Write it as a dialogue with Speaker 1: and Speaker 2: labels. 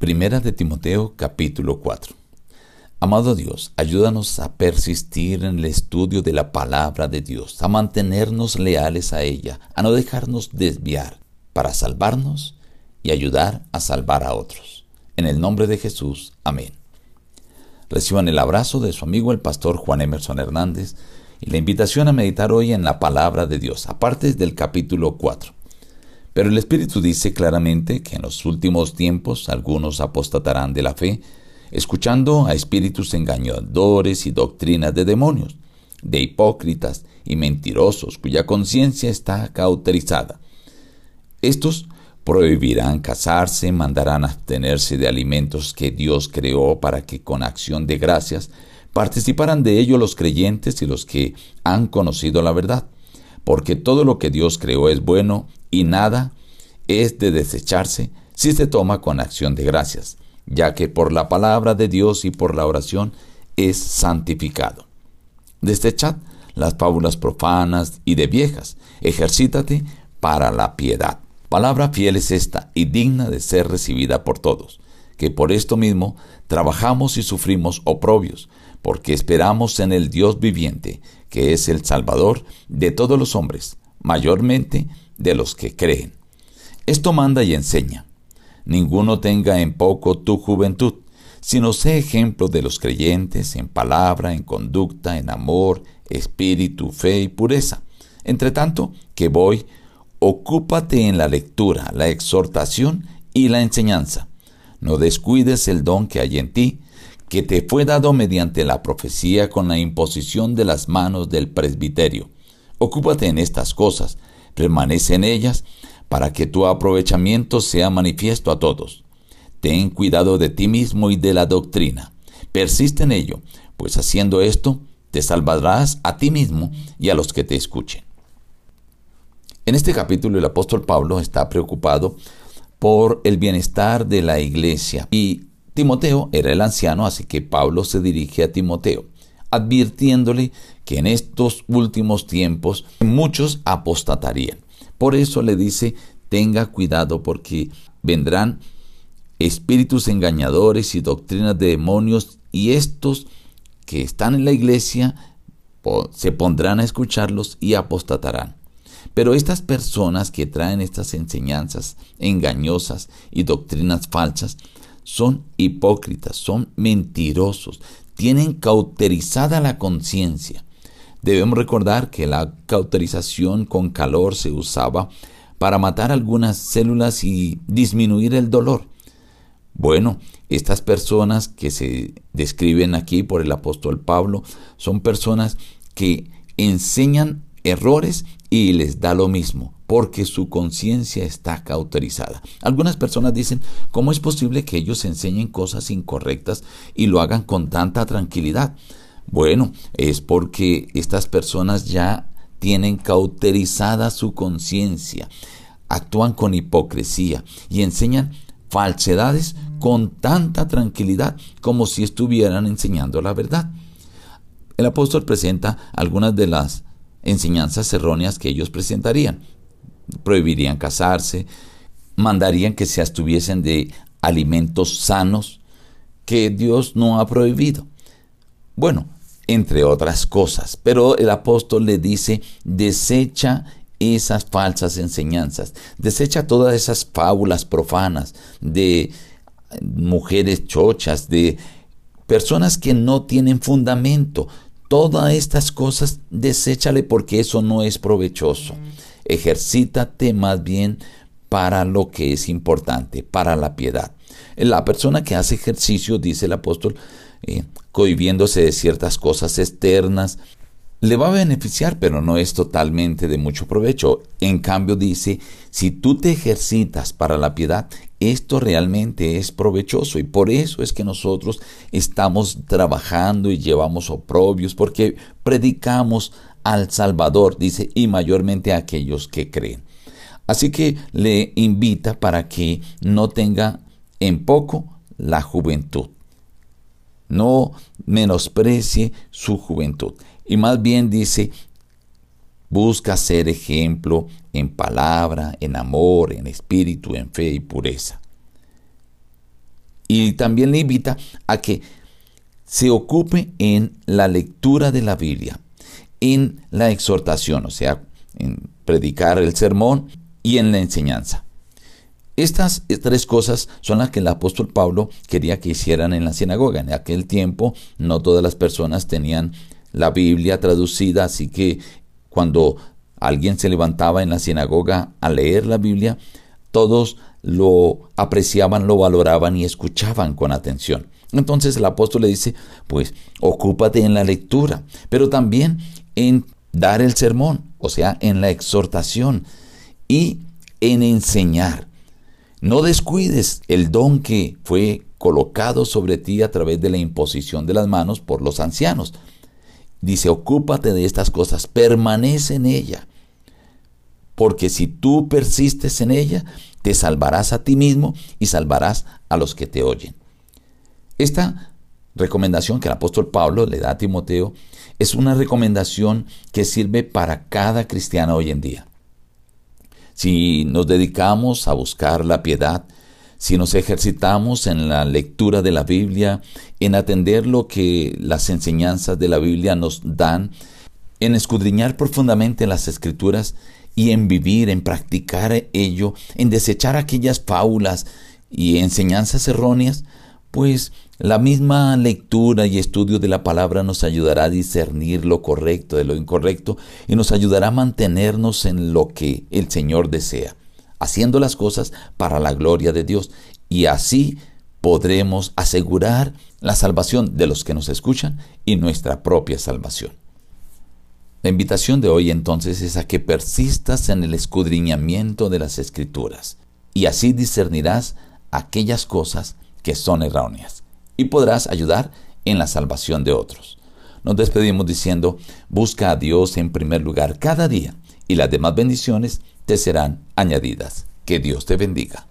Speaker 1: Primera de Timoteo capítulo 4. Amado Dios, ayúdanos a persistir en el estudio de la palabra de Dios, a mantenernos leales a ella, a no dejarnos desviar, para salvarnos y ayudar a salvar a otros. En el nombre de Jesús, amén. Reciban el abrazo de su amigo el pastor Juan Emerson Hernández y la invitación a meditar hoy en la palabra de Dios, aparte del capítulo 4. Pero el Espíritu dice claramente que en los últimos tiempos algunos apostatarán de la fe, escuchando a espíritus engañadores y doctrinas de demonios, de hipócritas y mentirosos cuya conciencia está cauterizada. Estos prohibirán casarse, mandarán abstenerse de alimentos que Dios creó para que con acción de gracias participaran de ello los creyentes y los que han conocido la verdad, porque todo lo que Dios creó es bueno y nada es de desecharse si se toma con acción de gracias, ya que por la palabra de Dios y por la oración es santificado. Desechad las fábulas profanas y de viejas, ejercítate para la piedad. Palabra fiel es esta y digna de ser recibida por todos, que por esto mismo trabajamos y sufrimos oprobios, porque esperamos en el Dios viviente, que es el Salvador de todos los hombres, mayormente de los que creen. Esto manda y enseña. Ninguno tenga en poco tu juventud, sino sé ejemplo de los creyentes en palabra, en conducta, en amor, espíritu, fe y pureza. Entre tanto, que voy, ocúpate en la lectura, la exhortación y la enseñanza. No descuides el don que hay en ti, que te fue dado mediante la profecía con la imposición de las manos del presbiterio. Ocúpate en estas cosas, permanece en ellas, para que tu aprovechamiento sea manifiesto a todos. Ten cuidado de ti mismo y de la doctrina. Persiste en ello, pues haciendo esto te salvarás a ti mismo y a los que te escuchen. En este capítulo el apóstol Pablo está preocupado por el bienestar de la iglesia y Timoteo era el anciano, así que Pablo se dirige a Timoteo, advirtiéndole que en estos últimos tiempos muchos apostatarían. Por eso le dice, tenga cuidado porque vendrán espíritus engañadores y doctrinas de demonios y estos que están en la iglesia se pondrán a escucharlos y apostatarán. Pero estas personas que traen estas enseñanzas engañosas y doctrinas falsas son hipócritas, son mentirosos, tienen cauterizada la conciencia. Debemos recordar que la cauterización con calor se usaba para matar algunas células y disminuir el dolor. Bueno, estas personas que se describen aquí por el apóstol Pablo son personas que enseñan errores y les da lo mismo, porque su conciencia está cauterizada. Algunas personas dicen, ¿cómo es posible que ellos enseñen cosas incorrectas y lo hagan con tanta tranquilidad? Bueno, es porque estas personas ya tienen cauterizada su conciencia, actúan con hipocresía y enseñan falsedades con tanta tranquilidad como si estuvieran enseñando la verdad. El apóstol presenta algunas de las enseñanzas erróneas que ellos presentarían. Prohibirían casarse, mandarían que se abstuviesen de alimentos sanos que Dios no ha prohibido. Bueno, entre otras cosas. Pero el apóstol le dice, desecha esas falsas enseñanzas, desecha todas esas fábulas profanas de mujeres chochas, de personas que no tienen fundamento. Todas estas cosas, deséchale porque eso no es provechoso. Ejercítate más bien para lo que es importante, para la piedad. La persona que hace ejercicio, dice el apóstol, eh, cohibiéndose de ciertas cosas externas, le va a beneficiar, pero no es totalmente de mucho provecho. En cambio dice, si tú te ejercitas para la piedad, esto realmente es provechoso y por eso es que nosotros estamos trabajando y llevamos oprobios, porque predicamos al Salvador, dice, y mayormente a aquellos que creen. Así que le invita para que no tenga en poco la juventud no menosprecie su juventud. Y más bien dice, busca ser ejemplo en palabra, en amor, en espíritu, en fe y pureza. Y también le invita a que se ocupe en la lectura de la Biblia, en la exhortación, o sea, en predicar el sermón y en la enseñanza. Estas tres cosas son las que el apóstol Pablo quería que hicieran en la sinagoga. En aquel tiempo no todas las personas tenían la Biblia traducida, así que cuando alguien se levantaba en la sinagoga a leer la Biblia, todos lo apreciaban, lo valoraban y escuchaban con atención. Entonces el apóstol le dice, pues ocúpate en la lectura, pero también en dar el sermón, o sea, en la exhortación y en enseñar. No descuides el don que fue colocado sobre ti a través de la imposición de las manos por los ancianos. Dice, ocúpate de estas cosas, permanece en ella. Porque si tú persistes en ella, te salvarás a ti mismo y salvarás a los que te oyen. Esta recomendación que el apóstol Pablo le da a Timoteo es una recomendación que sirve para cada cristiano hoy en día. Si nos dedicamos a buscar la piedad, si nos ejercitamos en la lectura de la Biblia, en atender lo que las enseñanzas de la Biblia nos dan, en escudriñar profundamente las escrituras y en vivir, en practicar ello, en desechar aquellas fábulas y enseñanzas erróneas, pues la misma lectura y estudio de la palabra nos ayudará a discernir lo correcto de lo incorrecto y nos ayudará a mantenernos en lo que el Señor desea, haciendo las cosas para la gloria de Dios. Y así podremos asegurar la salvación de los que nos escuchan y nuestra propia salvación. La invitación de hoy entonces es a que persistas en el escudriñamiento de las escrituras y así discernirás aquellas cosas que son erróneas y podrás ayudar en la salvación de otros. Nos despedimos diciendo, busca a Dios en primer lugar cada día y las demás bendiciones serán añadidas. Que Dios te bendiga.